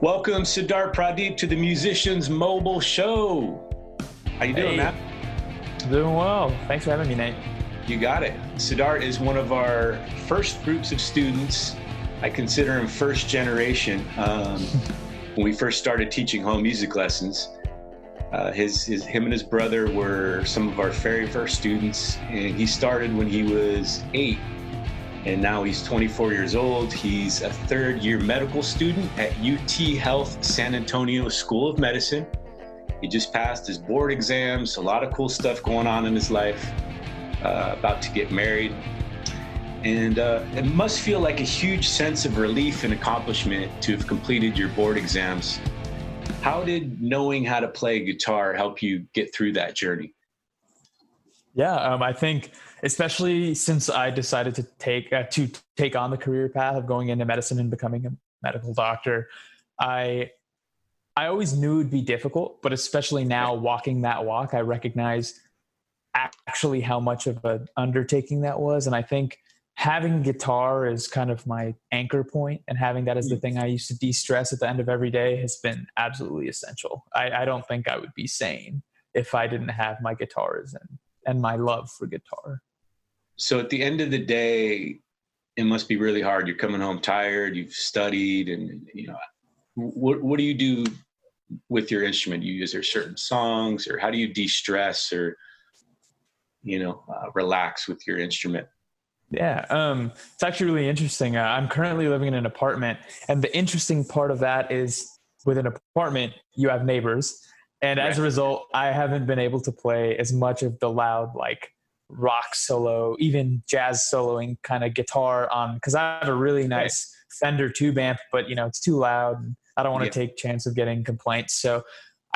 Welcome, Siddharth Pradeep, to the Musicians Mobile Show. How you doing, Hey. man? Doing well. Thanks for having me, Nate. You got it. Siddharth is one of our first groups of students. I consider him first generation. Um, when we first started teaching home music lessons, uh, his, his, him and his brother were some of our very first students, and he started when he was eight. And now he's 24 years old. He's a third year medical student at UT Health San Antonio School of Medicine. He just passed his board exams, a lot of cool stuff going on in his life uh, about to get married. And uh, it must feel like a huge sense of relief and accomplishment to have completed your board exams. How did knowing how to play guitar help you get through that journey? Yeah, um, I think especially since I decided to take uh, to take on the career path of going into medicine and becoming a medical doctor, I I always knew it'd be difficult, but especially now walking that walk, I recognize actually how much of an undertaking that was, and I think having guitar is kind of my anchor point and having that as the thing i used to de-stress at the end of every day has been absolutely essential. I, I don't think i would be sane if i didn't have my guitars and, and my love for guitar So at the end of the day, it must be really hard. You're coming home tired, you've studied, and you know, what, what do you do with your instrument? You use there certain songs, or how do you de-stress or, you know, uh, relax with your instrument? Yeah, um, it's actually really interesting. Uh, I'm currently living in an apartment, and the interesting part of that is with an apartment, you have neighbors, and as a result, I haven't been able to play as much of the loud, like rock solo, even jazz soloing kind of guitar on because I have a really nice Fender tube amp, but you know it's too loud. And I don't want to Yeah. take chance of getting complaints, so.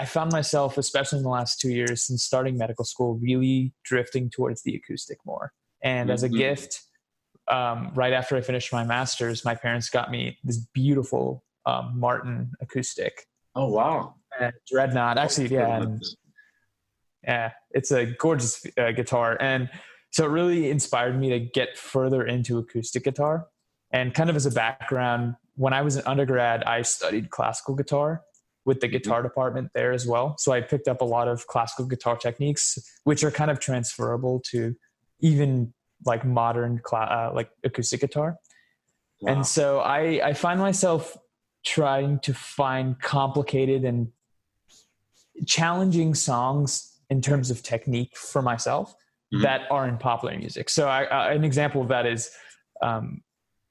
I found myself, especially in the last two years since starting medical school, really drifting towards the acoustic more. And as a Mhm. gift, um, right after I finished my master's, my parents got me this beautiful um, Martin acoustic Oh wow! Uh, dreadnought. Actually, yeah, and, yeah, it's a gorgeous uh, guitar, and so it really inspired me to get further into acoustic guitar. And kind of as a background, when I was an undergrad, I studied classical guitar with the Mhm. guitar department there as well. So I picked up a lot of classical guitar techniques, which are kind of transferable to even like modern cla- uh, like acoustic guitar. Wow. And so I, I find myself trying to find complicated and challenging songs in terms of technique for myself Mhm. that are in popular music. So I, uh, an example of that is um,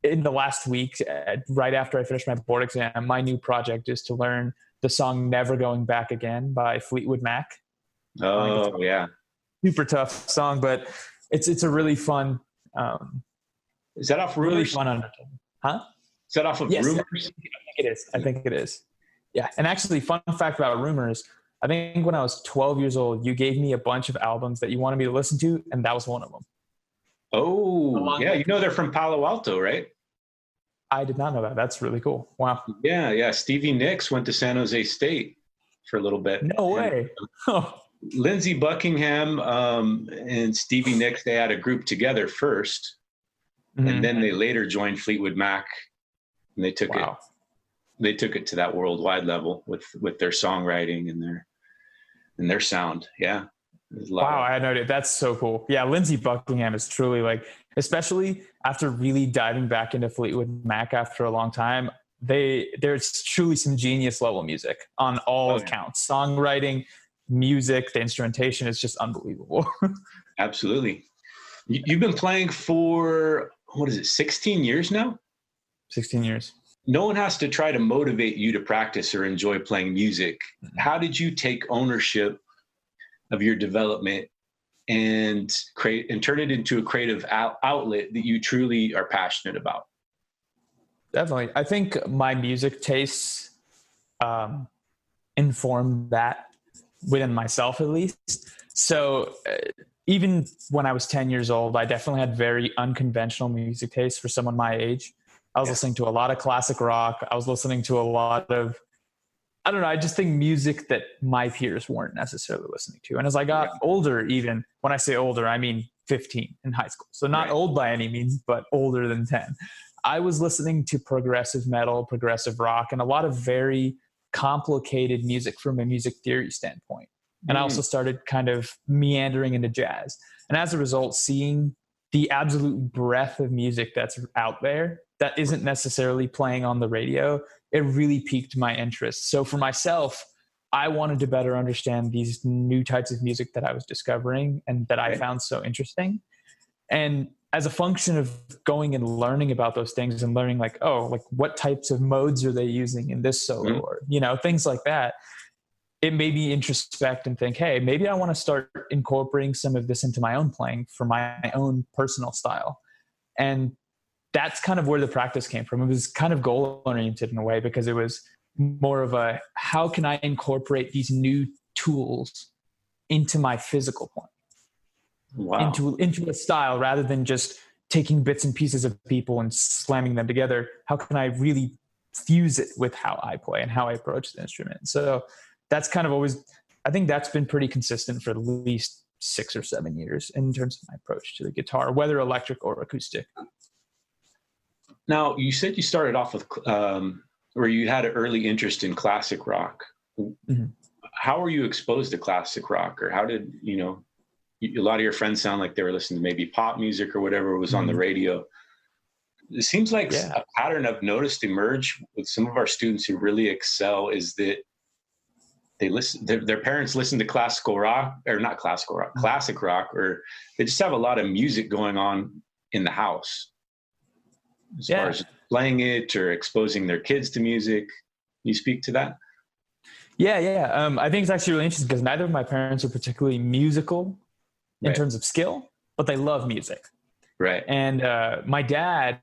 in the last week, uh, right after I finished my board exam, my new project is to learn the song "Never Going Back Again" by Fleetwood Mac. oh yeah. Super tough song, but it's it's a really fun, um, Is that off really fun undertaking. Huh? Is that off of Yes. Rumours? I think it is. I think it is. Yeah. And actually, fun fact about Rumours. I think when I was 12 years old, you gave me a bunch of albums that you wanted me to listen to, and that was one of them. Oh Along yeah, with- you know they're from Palo Alto, right? I did not know that. That's really cool. Wow. Yeah, yeah. Stevie Nicks went to San Jose State for a little bit. No way. Lindsey Buckingham um, and Stevie Nicks, they had a group together 1st Mhm. and then they later joined Fleetwood Mac, and they took wow. it. They took it to that worldwide level with with their songwriting and their and their sound. Yeah, There's a lot Wow, I had no idea. That's so cool. Yeah, Lindsey Buckingham is truly like, especially after really diving back into Fleetwood Mac after a long time. They there's truly some genius level music on all Oh, yeah. accounts. Songwriting, music, the instrumentation is just unbelievable. absolutely. You've been playing for what is it, 16 years now? 16 years. No one has to try to motivate you to practice or enjoy playing music. Mhm. How did you take ownership of your development and create and turn it into a creative out- outlet that you truly are passionate about? Definitely. I think my music tastes um, informed that within myself, at least. So, uh, even when I was 10 years old, I definitely had very unconventional music tastes for someone my age. I was Yeah. listening to a lot of classic rock. I was listening to a lot of, I don't know, I just think music that my peers weren't necessarily listening to. And as I got Yeah. older, even when I say older, I mean 15 in high school. So not Right. old by any means, but older than 10. I was listening to progressive metal, progressive rock, and a lot of very complicated music from a music theory standpoint. And mm. I also started kind of meandering into jazz. And as a result, seeing the absolute breadth of music that's out there that isn't necessarily playing on the radio, it really piqued my interest. So for myself, I wanted to better understand these new types of music that I was discovering and that I found so interesting. And as a function of going and learning about those things and learning like, oh, like what types of modes are they using in this solo mm-hmm. or, you know, things like that, it made me introspect and think, hey, maybe I want to start incorporating some of this into my own playing for my own personal style. And that's kind of where the practice came from. It was kind of goal oriented in a way because it was more of a how can I incorporate these new tools into my physical playing, wow. into into a style rather than just taking bits and pieces of people and slamming them together. How can I really fuse it with how I play and how I approach the instrument? So that's kind of always I think that's been pretty consistent for at least six or seven years in terms of my approach to the guitar, whether electric or acoustic. Now, you said you started off with, um, or you had an early interest in classic rock. Mm-hmm. How were you exposed to classic rock, or how did you know? A lot of your friends sound like they were listening to maybe pop music or whatever was mm-hmm. on the mm-hmm. radio. It seems like yeah. a pattern I've noticed emerge with some of our students who really excel is that they listen their, their, parents listen to classical rock or not classical rock mm-hmm. classic rock or they just have a lot of music going on in the house as yeah. far as playing it or exposing their kids to music. Can you speak to that? Yeah, yeah. Um, I think it's actually really interesting because neither of my parents are particularly musical in right. terms of skill, but they love music. Right. And uh, my dad,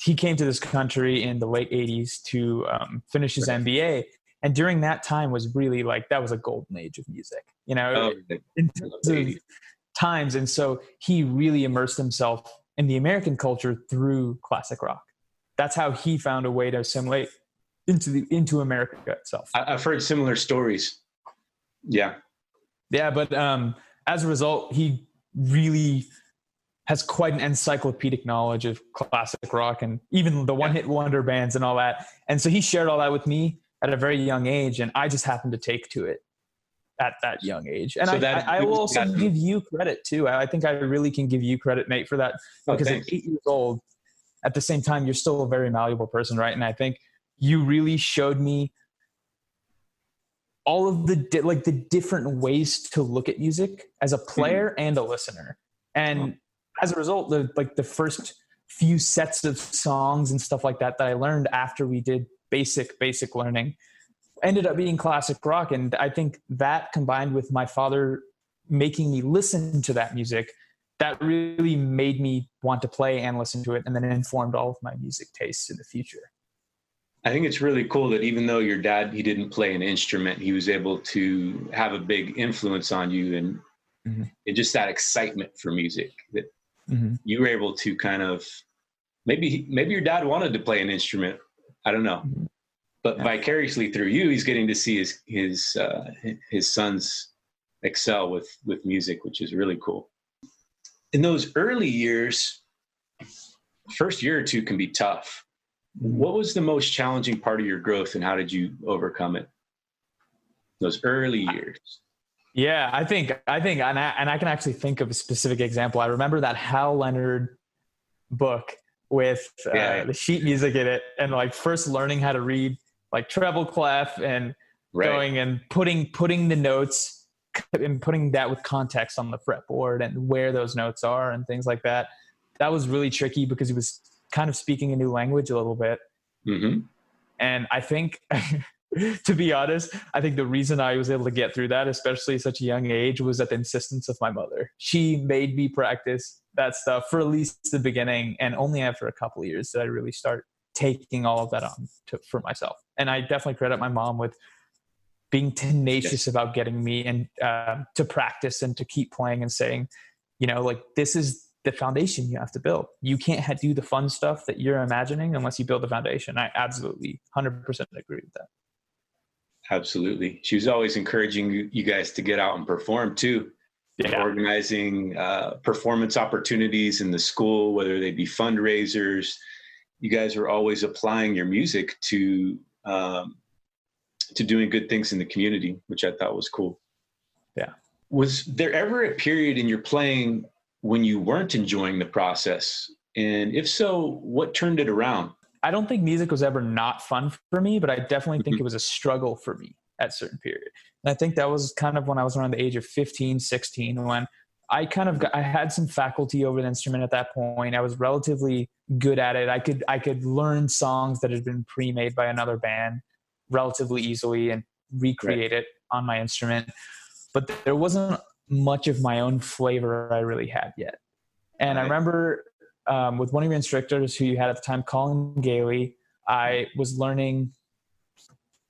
he came to this country in the late 80s to um, finish his right. MBA. And during that time was really like, that was a golden age of music, you know, oh, in terms of times. And so he really immersed himself in the American culture through classic rock. That's how he found a way to assimilate into the into America itself. I've heard similar stories. Yeah, yeah, but um, as a result, he really has quite an encyclopedic knowledge of classic rock and even the one hit wonder bands and all that. And so he shared all that with me at a very young age, and I just happened to take to it at that young age. And so I, that, I, I, will also that, give you credit too. I think I really can give you credit, Nate, for that oh, because at eight years old, at the same time, you're still a very malleable person, right? And I think you really showed me all of the di- like the different ways to look at music as a player mm-hmm. and a listener. And oh. as a result, the like the first few sets of songs and stuff like that that I learned after we did basic basic learning ended up being classic rock. And I think that combined with my father making me listen to that music, that really made me want to play and listen to it and then informed all of my music tastes in the future. I think it's really cool that even though your dad he didn't play an instrument, he was able to have a big influence on you and mm-hmm. and just that excitement for music that mm-hmm. you were able to kind of maybe maybe your dad wanted to play an instrument. I don't know. Mm-hmm but vicariously through you, he's getting to see his his uh, his sons excel with with music, which is really cool. In those early years, first year or two can be tough. What was the most challenging part of your growth, and how did you overcome it? Those early years. Yeah, I think I think, and I, and I can actually think of a specific example. I remember that Hal Leonard book with uh, yeah. the sheet music in it, and like first learning how to read like treble clef and right. going and putting putting the notes and putting that with context on the fretboard and where those notes are and things like that. That was really tricky because he was kind of speaking a new language a little bit. Mm-hmm. And I think, to be honest, I think the reason I was able to get through that, especially at such a young age, was at the insistence of my mother. She made me practice that stuff for at least the beginning. And only after a couple years did I really start taking all of that on to, for myself. And I definitely credit my mom with being tenacious yes. about getting me and uh, to practice and to keep playing and saying, you know, like this is the foundation you have to build. You can't do the fun stuff that you're imagining unless you build the foundation. I absolutely 100% agree with that. Absolutely. She was always encouraging you guys to get out and perform too. Yeah. Organizing uh, performance opportunities in the school, whether they be fundraisers, you guys were always applying your music to um, to doing good things in the community, which I thought was cool. Yeah. Was there ever a period in your playing when you weren't enjoying the process? And if so, what turned it around? I don't think music was ever not fun for me, but I definitely think mm-hmm. it was a struggle for me at certain period. And I think that was kind of when I was around the age of 15, 16, when I kind of got, I had some faculty over the instrument at that point. I was relatively good at it. I could I could learn songs that had been pre-made by another band relatively easily and recreate right. it on my instrument. But there wasn't much of my own flavor I really had yet. And right. I remember um, with one of your instructors who you had at the time, Colin Gailey, I was learning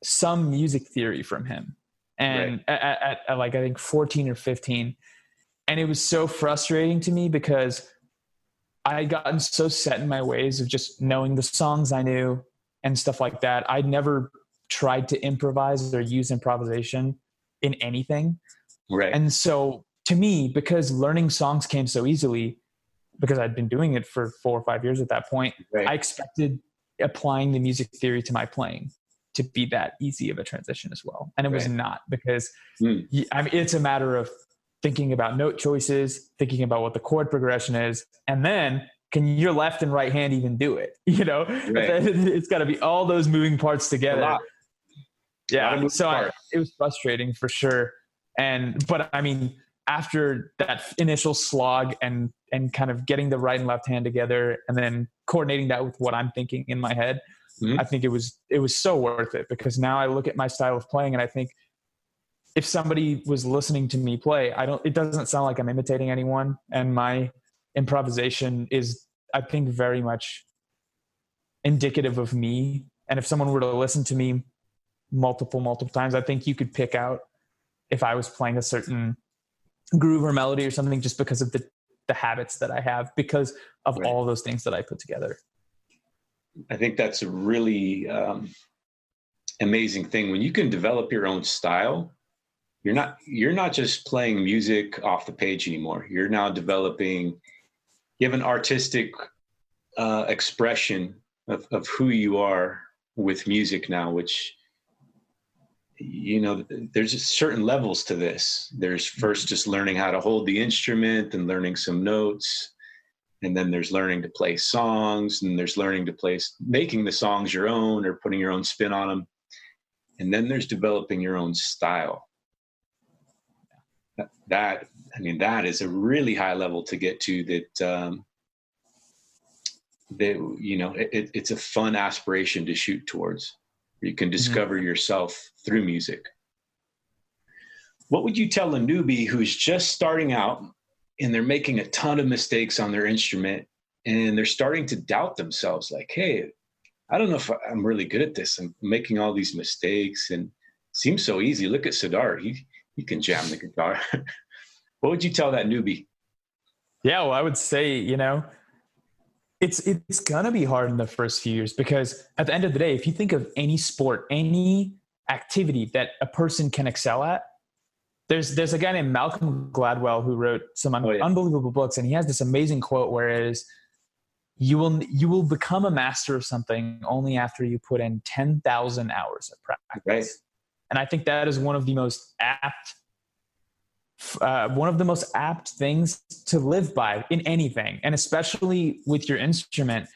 some music theory from him. And right. at, at, at like, I think 14 or 15. And it was so frustrating to me because I had gotten so set in my ways of just knowing the songs I knew and stuff like that. I'd never tried to improvise or use improvisation in anything. Right. And so to me, because learning songs came so easily, because I'd been doing it for four or five years at that point, right. I expected applying the music theory to my playing to be that easy of a transition as well. And it right. was not because mm. I mean, it's a matter of thinking about note choices, thinking about what the chord progression is, and then can your left and right hand even do it? You know, right. it's got to be all those moving parts together. Yeah. So I, it was frustrating for sure. And, but I mean, after that initial slog and, and kind of getting the right and left hand together and then coordinating that with what I'm thinking in my head, mm-hmm. I think it was, it was so worth it because now I look at my style of playing and I think if somebody was listening to me play, I don't, it doesn't sound like I'm imitating anyone. And my improvisation is, I think, very much indicative of me. And if someone were to listen to me multiple, multiple times, I think you could pick out if I was playing a certain groove or melody or something just because of the, the habits that I have because of right. all those things that I put together. I think that's a really um, amazing thing when you can develop your own style you're not you're not just playing music off the page anymore. You're now developing you have an artistic uh, expression of, of who you are with music now which you know there's certain levels to this. There's first just learning how to hold the instrument and learning some notes and then there's learning to play songs and there's learning to play making the songs your own or putting your own spin on them and then there's developing your own style that I mean that is a really high level to get to that um, that you know it, it's a fun aspiration to shoot towards you can mm-hmm. discover mm-hmm. yourself through music what would you tell a newbie who's just starting out and they're making a ton of mistakes on their instrument and they're starting to doubt themselves like hey i don't know if i'm really good at this i'm making all these mistakes and seems so easy look at Siddharth. he he can jam the guitar. what would you tell that newbie? Yeah, well, I would say, you know, it's it's gonna be hard in the first few years because at the end of the day, if you think of any sport, any activity that a person can excel at, there's there's a guy named Malcolm Gladwell who wrote some un- oh, yeah. unbelievable books, and he has this amazing quote where it is, "You will you will become a master of something only after you put in ten thousand hours of practice." Right. And I think that is one of the most apt uh, one of the most apt things to live by in anything, and especially with your instrument,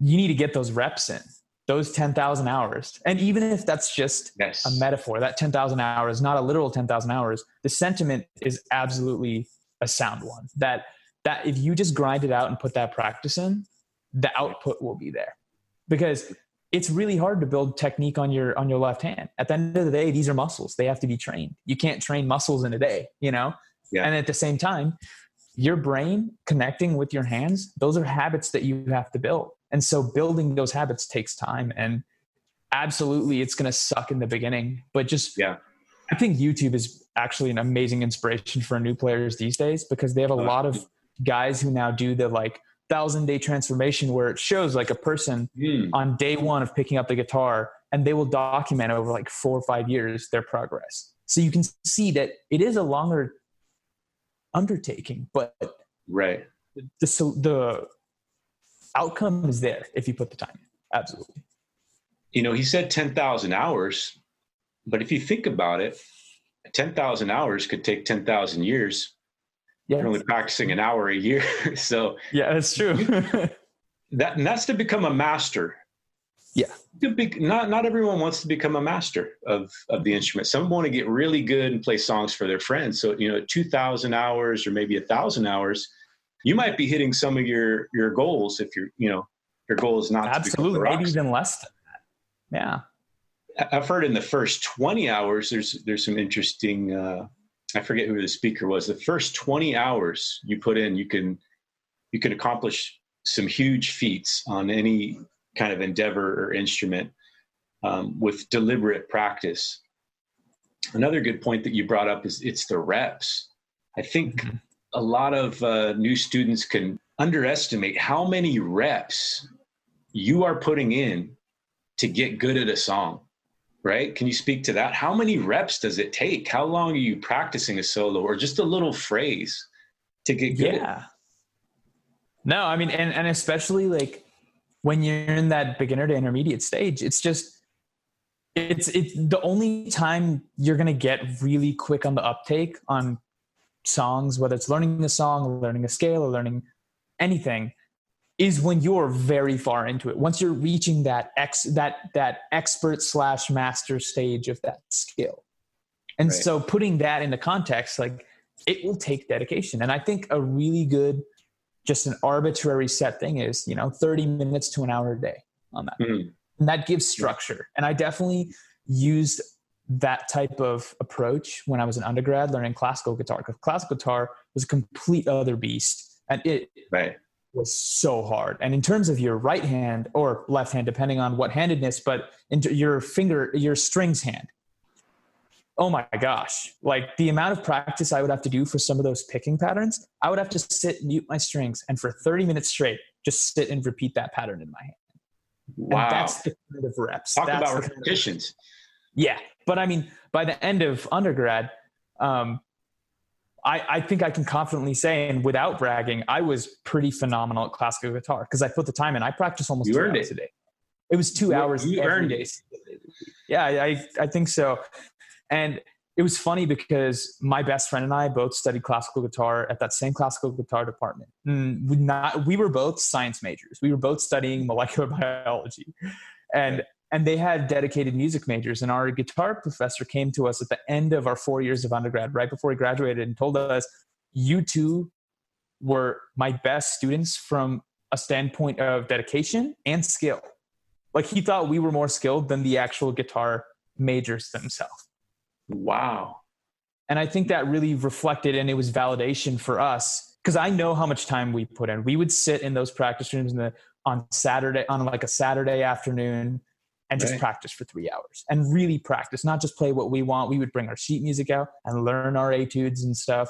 you need to get those reps in, those 10,000 hours. And even if that's just yes. a metaphor, that 10,000 hours, not a literal 10,000 hours, the sentiment is absolutely a sound one. That, that if you just grind it out and put that practice in, the output will be there. Because it's really hard to build technique on your on your left hand. At the end of the day these are muscles. They have to be trained. You can't train muscles in a day you know? Yeah. and at the same time your brain connecting with your hands those are habits that you have to build. And so building those habits takes time and absolutely it's going to suck in the beginning but just yeah. I think youtube is actually an amazing inspiration for new players these days because they have a uh, lot of guys who now do the like thousand day transformation where it shows like a person mm. on day one of picking up the guitar and they will document over like four or five years their progress. So you can see that it is a longer undertaking, but right the the outcome is there if you put the time in. Absolutely. You know, he said 10,000 hours, but if you think about it, 10,000 hours could take 10,000 years. Yeah. You're only practicing an hour a year. so, yeah, that's true. that, and that's to become a master. Yeah. Be, not, not everyone wants to become a master of, of the instrument. Some want to get really good and play songs for their friends. So, you know, 2,000 hours or maybe a thousand hours, you might be hitting some of your, your goals if you're, you know, your goal is not absolutely maybe even less than that. Yeah. I've heard in the first 20 hours, there's there's some interesting. Uh, I forget who the speaker was. The first 20 hours you put in, you can you can accomplish some huge feats on any kind of endeavor or instrument um, with deliberate practice. Another good point that you brought up is it's the reps. I think mm-hmm. a lot of uh, new students can underestimate how many reps you are putting in to get good at a song right? Can you speak to that? How many reps does it take? How long are you practicing a solo or just a little phrase to get good? Yeah. No, I mean, and, and especially like when you're in that beginner to intermediate stage, it's just, it's, it's the only time you're going to get really quick on the uptake on songs, whether it's learning a song, learning a scale, or learning anything is when you're very far into it. Once you're reaching that ex that that expert slash master stage of that skill. And right. so putting that into context like it will take dedication. And i think a really good just an arbitrary set thing is you know 30 minutes to an hour a day on that. Mm-hmm. and that gives structure. And i definitely used that type of approach when i was an undergrad learning classical guitar because classical guitar was a complete other beast. And it right was so hard. And in terms of your right hand or left hand, depending on what handedness, but into your finger, your strings hand. Oh my gosh. Like the amount of practice I would have to do for some of those picking patterns, I would have to sit, mute my strings, and for 30 minutes straight, just sit and repeat that pattern in my hand. Wow. And that's the kind of reps. Talk that's about repetitions. Kind of, yeah. But I mean, by the end of undergrad, um, I, I think I can confidently say, and without bragging, I was pretty phenomenal at classical guitar because I put the time in. I practice almost you two hours it. a day. It was two you, hours you every day. Yeah, I, I think so. And it was funny because my best friend and I both studied classical guitar at that same classical guitar department. And we, not, we were both science majors. We were both studying molecular biology. And and they had dedicated music majors. And our guitar professor came to us at the end of our four years of undergrad right before he graduated and told us you two were my best students from a standpoint of dedication and skill. Like he thought we were more skilled than the actual guitar majors themselves. Wow. And i think that really reflected and it was validation for us because i know how much time we put in. We would sit in those practice rooms in the, on saturday on like a saturday afternoon and just right. practice for three hours and really practice, not just play what we want. We would bring our sheet music out and learn our etudes and stuff.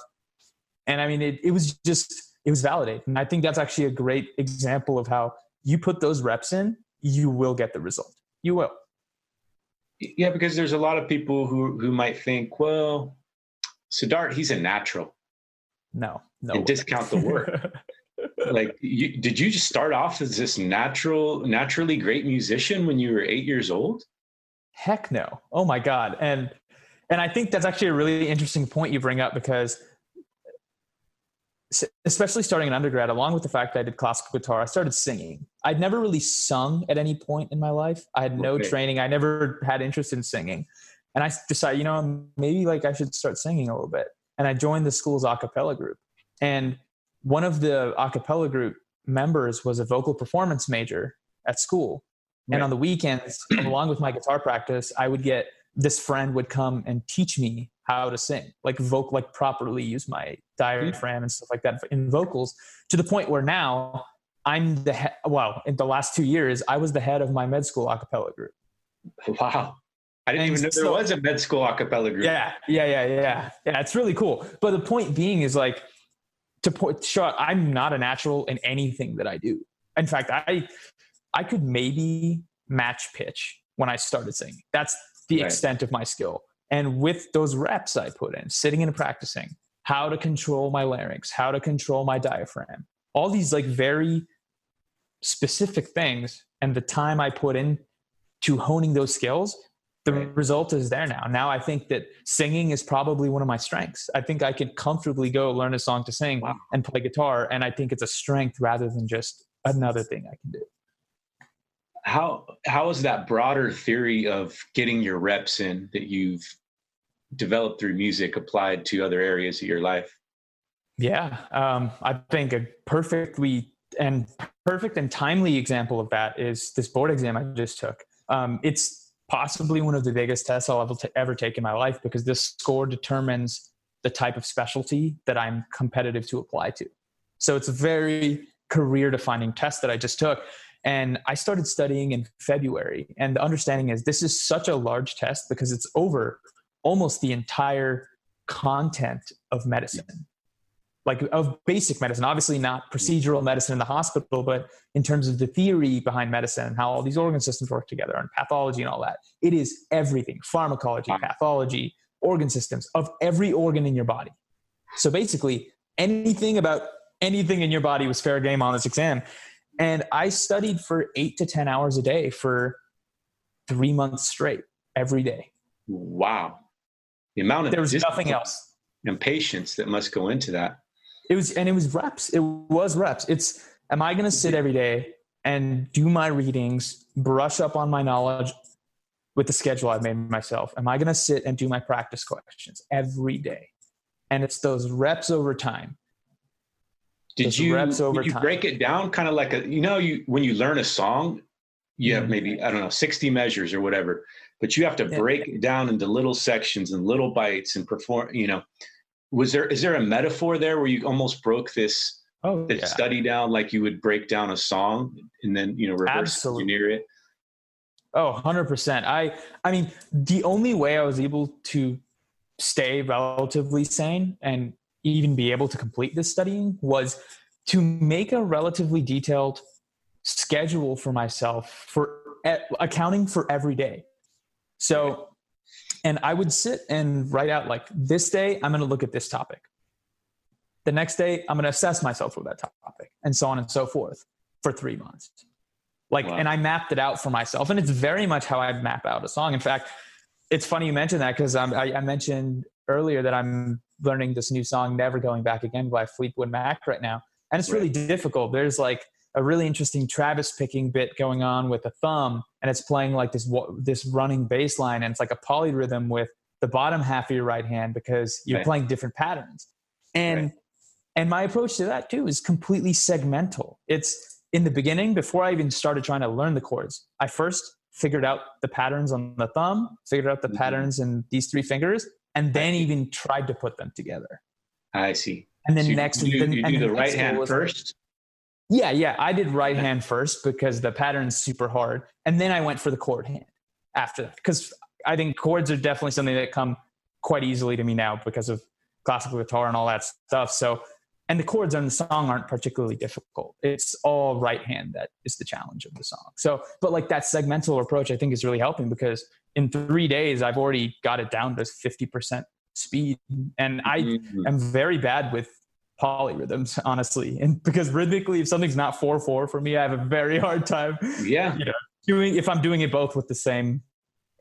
And I mean, it, it was just, it was validating. And I think that's actually a great example of how you put those reps in, you will get the result. You will. Yeah, because there's a lot of people who, who might think, well, Siddharth, he's a natural. No, no. And discount the work. like you, did you just start off as this natural naturally great musician when you were eight years old? Heck no. Oh my god. And and i think that's actually a really interesting point you bring up because especially starting in undergrad along with the fact that i did classical guitar i started singing. I'd never really sung at any point in my life. I had no okay. training. I never had interest in singing. And i decided you know maybe like i should start singing a little bit. And i joined the school's a cappella group. And one of the a cappella group members was a vocal performance major at school. Right. And on the weekends, along with my guitar practice, I would get this friend would come and teach me how to sing, like vocal, like properly use my diaphragm and stuff like that in vocals to the point where now I'm the head. Well, in the last two years, I was the head of my med school a cappella group. Wow. I didn't and even know so, there was a med school a cappella group. Yeah, yeah, yeah, yeah. Yeah, it's really cool. But the point being is like to point show I'm not a natural in anything that I do. In fact, I I could maybe match pitch when I started singing. That's the right. extent of my skill. And with those reps I put in, sitting and practicing, how to control my larynx, how to control my diaphragm, all these like very specific things and the time I put in to honing those skills, the right. result is there now. Now I think that singing is probably one of my strengths. I think I could comfortably go learn a song to sing wow. and play guitar. And I think it's a strength rather than just another thing I can do. How how is that broader theory of getting your reps in that you've developed through music applied to other areas of your life? Yeah, um, I think a perfectly and perfect and timely example of that is this board exam I just took. Um, it's possibly one of the biggest tests I'll ever, t- ever take in my life because this score determines the type of specialty that I'm competitive to apply to. So it's a very career defining test that I just took. And I started studying in February. And the understanding is this is such a large test because it's over almost the entire content of medicine like of basic medicine obviously not procedural medicine in the hospital but in terms of the theory behind medicine and how all these organ systems work together and pathology and all that it is everything pharmacology pathology organ systems of every organ in your body. So basically anything about anything in your body was fair game on this exam. And i studied for eight to ten hours a day for three months straight every day. Wow. The amount of there was nothing else. and patience that must go into that it was and it was reps it was reps it's am i going to sit every day and do my readings brush up on my knowledge with the schedule i've made myself am i going to sit and do my practice questions every day and it's those reps over time did those you reps over you time. break it down kind of like a you know you when you learn a song you have mm-hmm. maybe i don't know 60 measures or whatever but you have to break yeah. it down into little sections and little bites and perform you know was there is there a metaphor there where you almost broke this oh, this yeah. study down like you would break down a song and then you know reverse Absolutely. engineer it oh 100% i i mean the only way i was able to stay relatively sane and even be able to complete this studying was to make a relatively detailed schedule for myself for accounting for every day so and I would sit and write out like this day, I'm going to look at this topic. The next day, I'm going to assess myself with that topic and so on and so forth for three months. Like, wow. and I mapped it out for myself. And it's very much how I map out a song. In fact, it's funny you mentioned that because I, I mentioned earlier that I'm learning this new song, Never Going Back Again by Fleetwood Mac right now. And it's really right. difficult. There's like a really interesting Travis picking bit going on with a thumb, and it's playing like this this running bass line, and it's like a polyrhythm with the bottom half of your right hand because you're right. playing different patterns. And right. and my approach to that too is completely segmental. It's in the beginning before I even started trying to learn the chords. I first figured out the patterns on the thumb, figured out the mm-hmm. patterns in these three fingers, and then even tried to put them together. I see. And then so next, you, then, you do the right hand first. Yeah, yeah. I did right hand first because the pattern's super hard. And then I went for the chord hand after that. Because I think chords are definitely something that come quite easily to me now because of classical guitar and all that stuff. So, and the chords on the song aren't particularly difficult. It's all right hand that is the challenge of the song. So, but like that segmental approach, I think is really helping because in three days, I've already got it down to 50% speed. And I mm-hmm. am very bad with polyrhythms, honestly. And because rhythmically, if something's not four four for me, I have a very hard time. Yeah. You know, doing if I'm doing it both with the same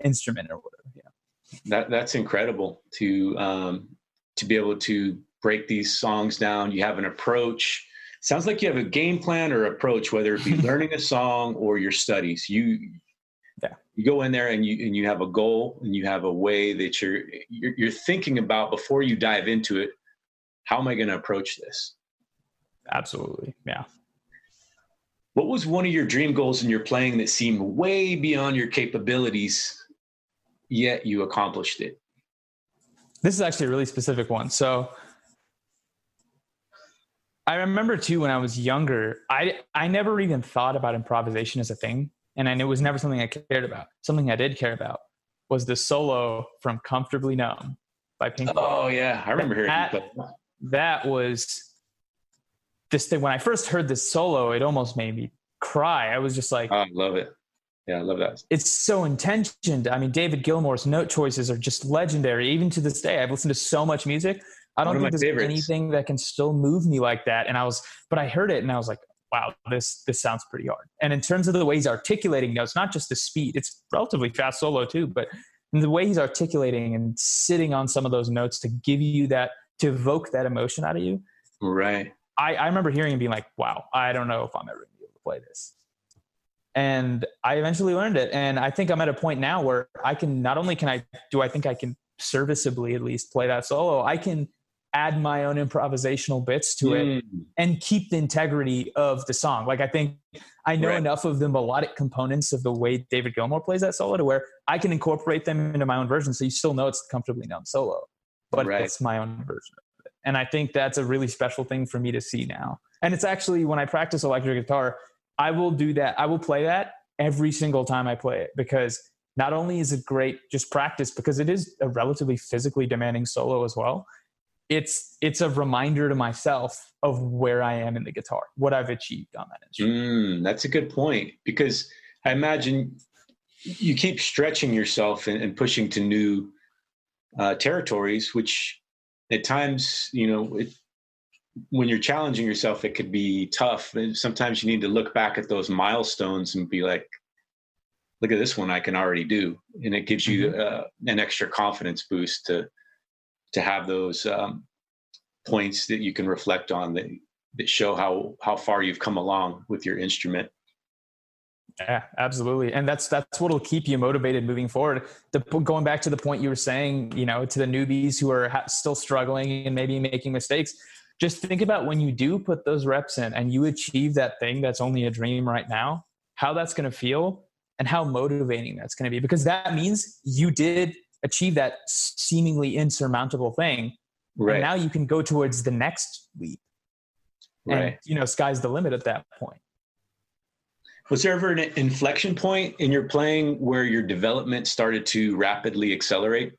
instrument or whatever. Yeah. That that's incredible to um, to be able to break these songs down. You have an approach. Sounds like you have a game plan or approach, whether it be learning a song or your studies. You yeah. you go in there and you and you have a goal and you have a way that you're you're, you're thinking about before you dive into it how am I going to approach this? Absolutely. Yeah. What was one of your dream goals in your playing that seemed way beyond your capabilities, yet you accomplished it? This is actually a really specific one. So I remember too when I was younger, I I never even thought about improvisation as a thing, and I, it was never something I cared about. Something I did care about was the solo from "Comfortably Numb" by Pink. Oh yeah, I remember hearing that that was this thing. When I first heard this solo, it almost made me cry. I was just like, oh, I love it. Yeah, I love that. It's so intentioned. I mean, David Gilmour's note choices are just legendary. Even to this day, I've listened to so much music. I don't think there's favorites. anything that can still move me like that. And I was, but I heard it and I was like, wow, this this sounds pretty hard. And in terms of the way he's articulating notes, not just the speed, it's relatively fast solo too, but the way he's articulating and sitting on some of those notes to give you that to evoke that emotion out of you. Right. I, I remember hearing and being like, wow, I don't know if I'm ever gonna be able to play this. And I eventually learned it. And I think I'm at a point now where I can not only can I do I think I can serviceably at least play that solo, I can add my own improvisational bits to mm. it and keep the integrity of the song. Like I think I know right. enough of the melodic components of the way David Gilmour plays that solo to where I can incorporate them into my own version so you still know it's Comfortably Numb solo. But right. it's my own version of it. And I think that's a really special thing for me to see now. And it's actually when I practice electric guitar, I will do that. I will play that every single time I play it because not only is it great just practice because it is a relatively physically demanding solo as well it's it's a reminder to myself of where I am in the guitar, what I've achieved on that instrument. Mm, that's a good point because I imagine you keep stretching yourself and, and pushing to new uh, territories, which at times, you know, it, when you're challenging yourself, it could be tough. And sometimes you need to look back at those milestones and be like, look at this one I can already do. And it gives you mm-hmm. uh, an extra confidence boost to to have those um, points that you can reflect on that that show how how far you've come along with your instrument. Yeah, absolutely, and that's that's what'll keep you motivated moving forward. The, going back to the point you were saying, you know, to the newbies who are ha- still struggling and maybe making mistakes, just think about when you do put those reps in and you achieve that thing that's only a dream right now, how that's going to feel and how motivating that's going to be because that means you did achieve that seemingly insurmountable thing. Right. And now you can go towards the next leap. And, right. you know, sky's the limit at that point. Was there ever an inflection point in your playing where your development started to rapidly accelerate?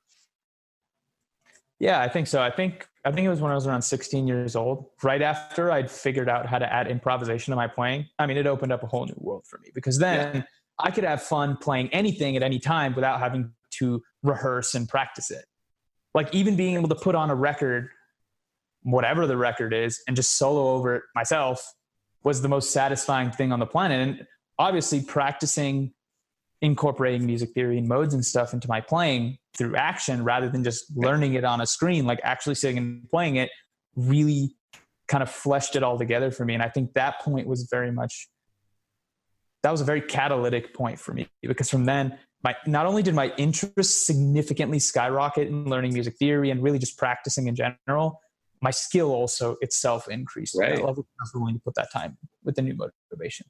Yeah, I think so. I think I think it was when I was around 16 years old, right after I'd figured out how to add improvisation to my playing. I mean, it opened up a whole new world for me because then yeah. I could have fun playing anything at any time without having to rehearse and practice it. Like even being able to put on a record, whatever the record is, and just solo over it myself was the most satisfying thing on the planet. And obviously, practicing incorporating music theory and modes and stuff into my playing through action rather than just learning it on a screen, like actually sitting and playing it, really kind of fleshed it all together for me. And I think that point was very much that was a very catalytic point for me because from then my not only did my interest significantly skyrocket in learning music theory and really just practicing in general, my skill also itself increased. Right. I love willing to put that time with the new motivation.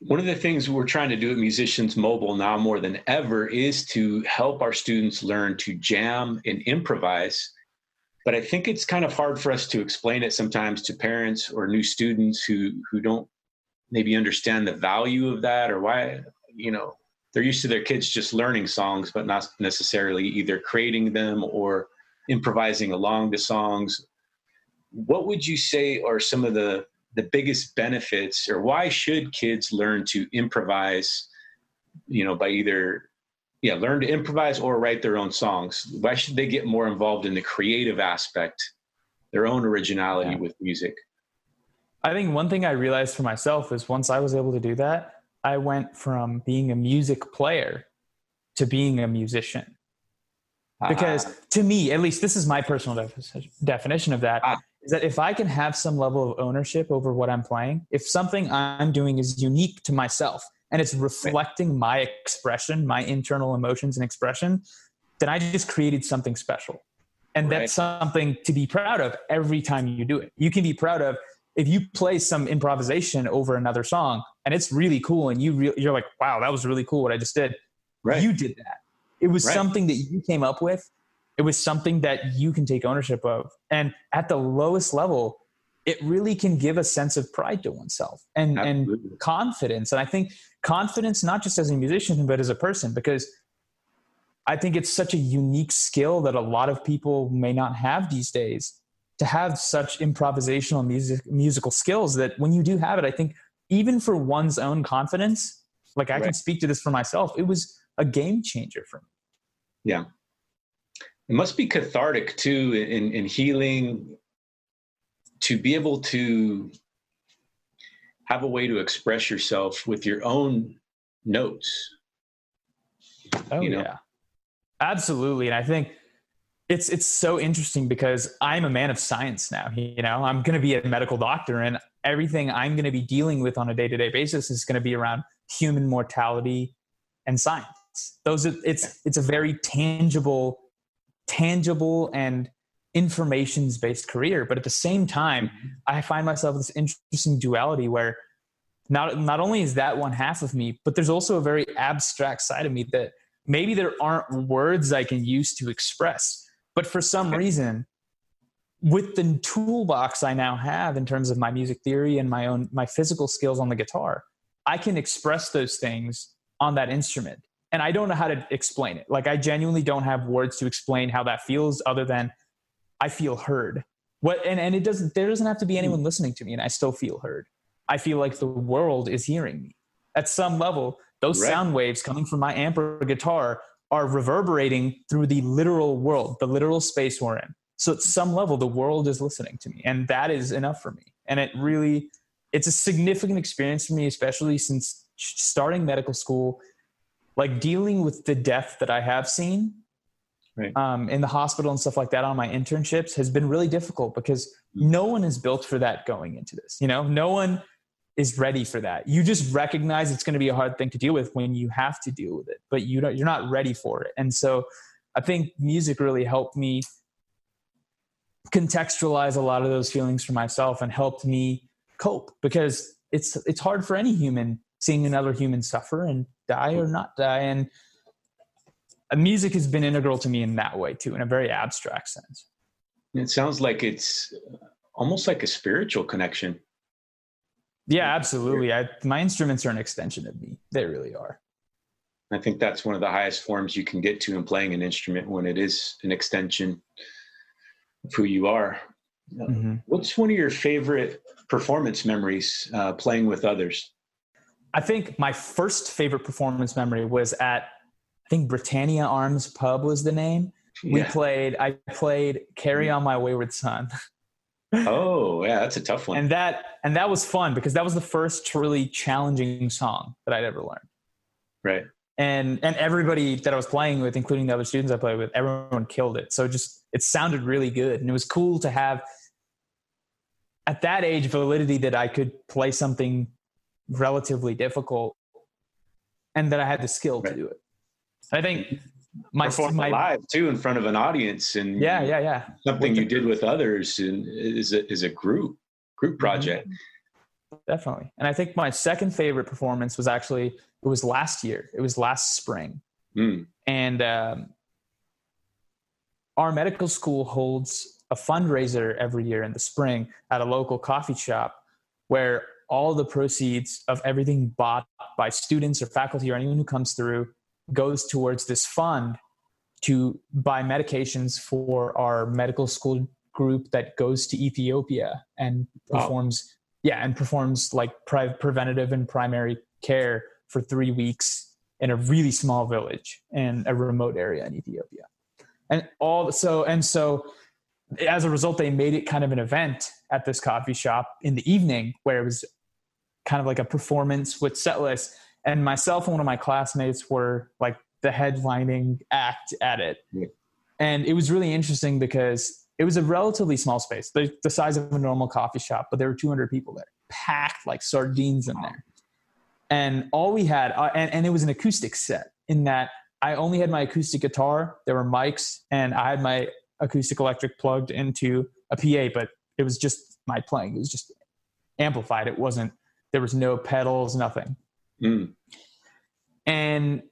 One of the things we're trying to do at Musicians Mobile now more than ever is to help our students learn to jam and improvise. But I think it's kind of hard for us to explain it sometimes to parents or new students who who don't maybe understand the value of that or why you know they're used to their kids just learning songs, but not necessarily either creating them or improvising along the songs. What would you say are some of the the biggest benefits, or why should kids learn to improvise? You know, by either yeah, learn to improvise or write their own songs. Why should they get more involved in the creative aspect, their own originality yeah. with music? I think one thing I realized for myself is once I was able to do that, I went from being a music player to being a musician. Because uh, to me, at least this is my personal def- definition of that, uh, is that if I can have some level of ownership over what I'm playing, if something I'm doing is unique to myself and it's reflecting my expression, my internal emotions and expression, then I just created something special. And right. that's something to be proud of every time you do it. You can be proud of if you play some improvisation over another song and it's really cool and you re- you're like wow that was really cool what i just did right. you did that it was right. something that you came up with it was something that you can take ownership of. And at the lowest level it really can give a sense of pride to oneself and and confidence. And i think confidence not just as a musician but as a person because i think it's such a unique skill that a lot of people may not have these days to have such improvisational music musical skills that when you do have it i think even for one's own confidence like i right. can speak to this for myself it was a game changer for me. Yeah it must be cathartic too in, in healing to be able to have a way to express yourself with your own notes. Oh you know? yeah, absolutely. And I think it's it's so interesting because I'm a man of science now. You know, I'm going to be a medical doctor, and everything I'm going to be dealing with on a day to day basis is going to be around human mortality and science. Those are, it's it's a very tangible, tangible and informations based career. But at the same time, mm-hmm. I find myself this interesting duality where not not only is that one half of me, but there's also a very abstract side of me that maybe there aren't words I can use to express. But for some reason, with the toolbox I now have in terms of my music theory and my own my physical skills on the guitar, I can express those things on that instrument. And I don't know how to explain it. Like I genuinely don't have words to explain how that feels other than I feel heard. What and, and it doesn't there doesn't have to be hmm. anyone listening to me and I still feel heard. I feel like the world is hearing me. At some level, those right. sound waves coming from my amp or guitar are reverberating through the literal world, the literal space we're in. So at some level, the world is listening to me, and that is enough for me. And it really, it's a significant experience for me, especially since starting medical school, like dealing with the death that I have seen right. um, in the hospital and stuff like that on my internships has been really difficult because no one is built for that going into this. You know, no one is ready for that. You just recognize it's going to be a hard thing to deal with when you have to deal with it, but you don't, you're not ready for it. And so I think music really helped me contextualize a lot of those feelings for myself and helped me cope because it's it's hard for any human seeing another human suffer and die or not die. And music has been integral to me in that way too in a very abstract sense. It sounds like it's almost like a spiritual connection. Yeah absolutely. I, my instruments are an extension of me. They really are. I think that's one of the highest forms you can get to in playing an instrument when it is an extension of who you are. Mm-hmm. what's one of your favorite performance memories uh, playing with others I think my first favorite performance memory was at I think Britannia Arms Pub was the name. Yeah. We played I played Carry mm-hmm. On My Wayward Son. oh, yeah, that's a tough one. And that and that was fun because that was the first really challenging song that I'd ever learned. Right. And and everybody that I was playing with, including the other students I played with, everyone killed it. So just it sounded really good. And it was cool to have at that age validity that I could play something relatively difficult and that I had the skill right. to do it. I think my Perform my live too in front of an audience and yeah, yeah, yeah. Something with you did with others and is a is a group group mm-hmm. project. Definitely. And I think my second favorite performance was actually it was last year. It was last spring. Mm. And um, our medical school holds a fundraiser every year in the spring at a local coffee shop where all the proceeds of everything bought by students or faculty or anyone who comes through goes towards this fund to buy medications for our medical school group that goes to Ethiopia and performs wow. yeah and performs like pre- preventative and primary care for 3 weeks in a really small village in a remote area in Ethiopia. And all so and so as a result they made it kind of an event at this coffee shop in the evening where it was kind of like a performance with set list. And myself and one of my classmates were like the headlining act at it. Yeah. And it was really interesting because it was a relatively small space, the, the size of a normal coffee shop, but there were 200 people there, packed like sardines in there. And all we had, uh, and, and it was an acoustic set in that I only had my acoustic guitar, there were mics, and I had my acoustic electric plugged into a PA, but it was just my playing. It was just amplified. It wasn't there was no pedals, nothing. Mm. And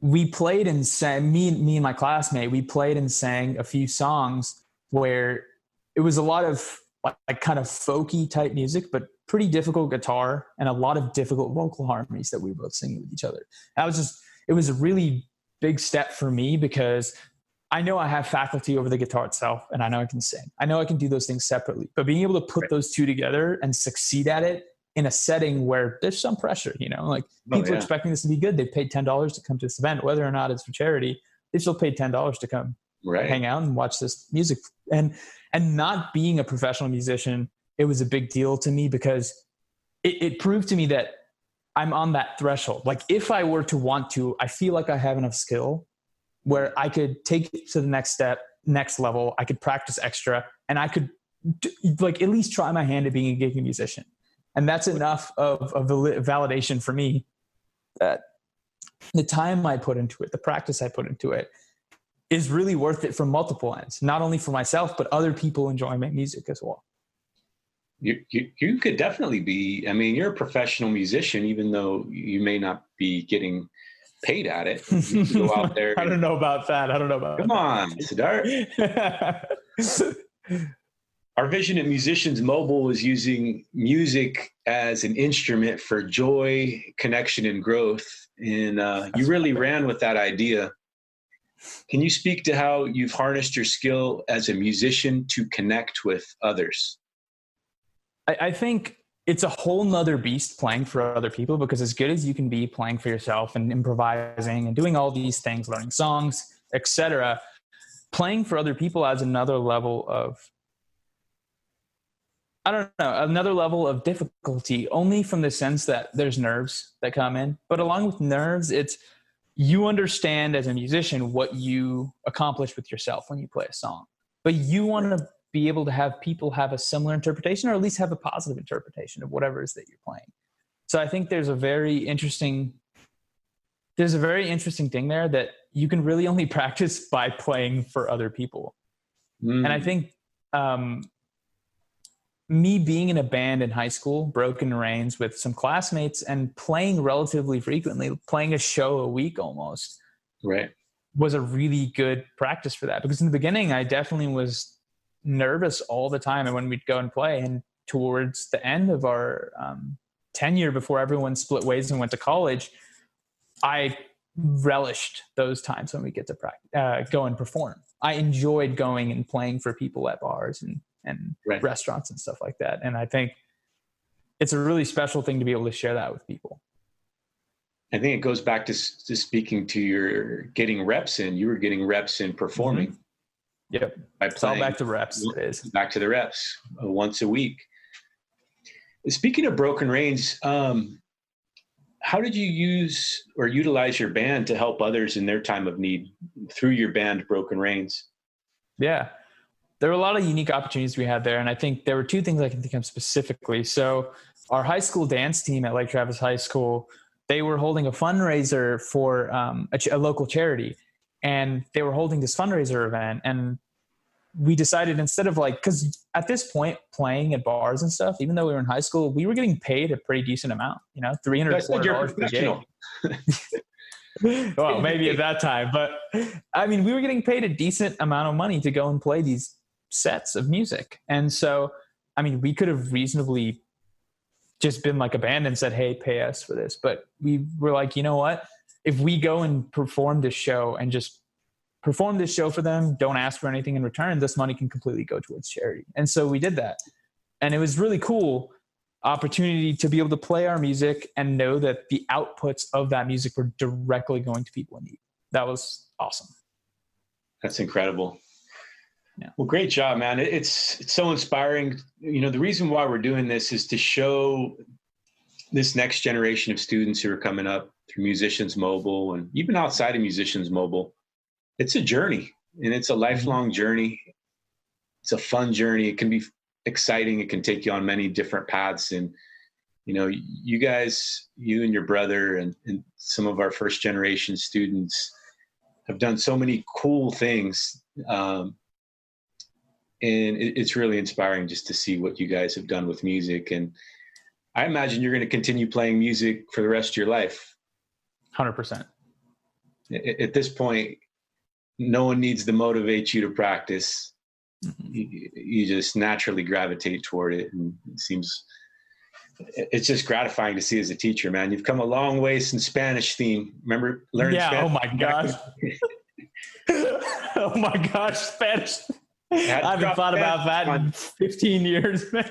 we played and sang, me, me and my classmate, we played and sang a few songs where it was a lot of like, like kind of folky type music, but pretty difficult guitar and a lot of difficult vocal harmonies that we were both singing with each other. That was just, it was a really big step for me because I know I have faculty over the guitar itself and I know I can sing. I know I can do those things separately, but being able to put right. those two together and succeed at it in a setting where there's some pressure, you know, like oh, people yeah. are expecting this to be good. They paid $10 to come to this event, whether or not it's for charity, they still paid $10 to come right. hang out and watch this music. And, and not being a professional musician, it was a big deal to me because it, it proved to me that I'm on that threshold. Like if I were to want to, I feel like I have enough skill where I could take it to the next step, next level. I could practice extra, and I could like at least try my hand at being a gig musician. And that's enough of, of validation for me that the time I put into it, the practice I put into it, is really worth it from multiple ends. Not only for myself, but other people enjoying my music as well you, you, you could definitely be i mean you're a professional musician even though you may not be getting paid at it. Go out there i don't know about that. I don't know about come that. on Siddharth. our vision at musicians mobile is using music as an instrument for joy connection and growth. And uh, you really ran with that idea. Can you speak to how you've harnessed your skill as a musician to connect with others? I, I think it's a whole nother beast playing for other people because as good as you can be playing for yourself and improvising and doing all these things learning songs etc playing for other people adds another level of i don't know another level of difficulty only from the sense that there's nerves that come in. But along with nerves it's you understand as a musician what you accomplish with yourself when you play a song. But you want to be able to have people have a similar interpretation or at least have a positive interpretation of whatever it is that you're playing. So I think there's a very interesting there's a very interesting thing there that you can really only practice by playing for other people. Mm. And I think um, me being in a band in high school, Broken Reins, with some classmates and playing relatively frequently, playing a show a week almost, right, was a really good practice for that. Because in the beginning, I definitely was nervous all the time and when we'd go and play and towards the end of our um, tenure before everyone split ways and went to college i relished those times when we get to practice, uh, go and perform i enjoyed going and playing for people at bars and, and right. restaurants and stuff like that and i think it's a really special thing to be able to share that with people I think it goes back to, to speaking to your getting reps in. You were getting reps in performing. Mm-hmm. Yep. By it's all back to reps. It is. Back to the reps uh, once a week. Speaking of Broken Reins, um, how did you use or utilize your band to help others in their time of need through your band, Broken Reins? Yeah. There were a lot of unique opportunities we had there. And I think there were two things I can think of specifically. So, our high school dance team at Lake Travis High School, they were holding a fundraiser for um, a, ch- a local charity and they were holding this fundraiser event and we decided instead of like because at this point playing at bars and stuff even though we were in high school we were getting paid a pretty decent amount you know 300 dollars per gig. Well maybe at that time but i mean we were getting paid a decent amount of money to go and play these sets of music. And so i mean we could have reasonably just been like a band and said hey pay us for this. But we were like you know what? If we go and perform this show and just perform this show for them, don't ask for anything in return, this money can completely go towards charity. And so we did that. And it was really cool opportunity to be able to play our music and know that the outputs of that music were directly going to people in need. That was awesome. That's incredible. Yeah. Well, great job, man. It's it's so inspiring. You know, the reason why we're doing this is to show this next generation of students who are coming up through Musicians Mobile and even outside of Musicians Mobile. It's a journey and it's a mm-hmm. lifelong journey. It's a fun journey. It can be exciting. It can take you on many different paths. And, you know, you guys, you and your brother and, and some of our first generation students have done so many cool things. Um, and it, it's really inspiring just to see what you guys have done with music. And I imagine you're going to continue playing music for the rest of your life. 100%. At this point, no one needs to motivate you to practice. Mm-hmm. You, you, just naturally gravitate toward it. And it seems, it's just gratifying to see as a teacher, man. You've come a long way since Spanish theme. Remember learning yeah, Spanish? oh my gosh. oh my gosh, Spanish. I haven't thought about that in 15 years. Man.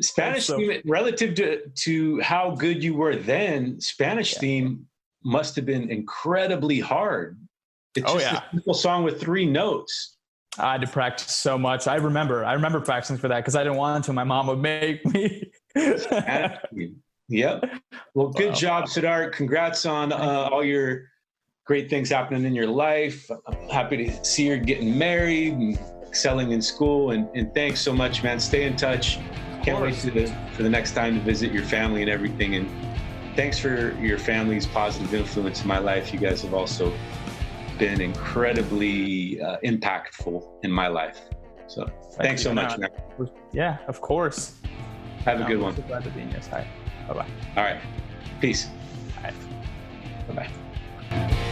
Spanish so, theme, relative to, to how good you were then, Spanish yeah. theme must have been incredibly hard. It's oh, yeah. a simple song with three notes. I had to practice so much. I remember, I remember practicing for that because I didn't want to. My mom would make me. yep. Well, good wow. job, Siddharth. Congrats on uh, all your great things happening in your life. I'm happy to see you getting married and excelling in school. And, and thanks so much, man. Stay in touch. Can't wait to, for the next time to visit your family and everything. And thanks for your family's positive influence in my life. You guys have also been incredibly uh, impactful in my life. So Thank thanks so much, man. Yeah, of course. Have a good one. glad to be in your side. Bye bye. All right. Peace. All right. Bye bye.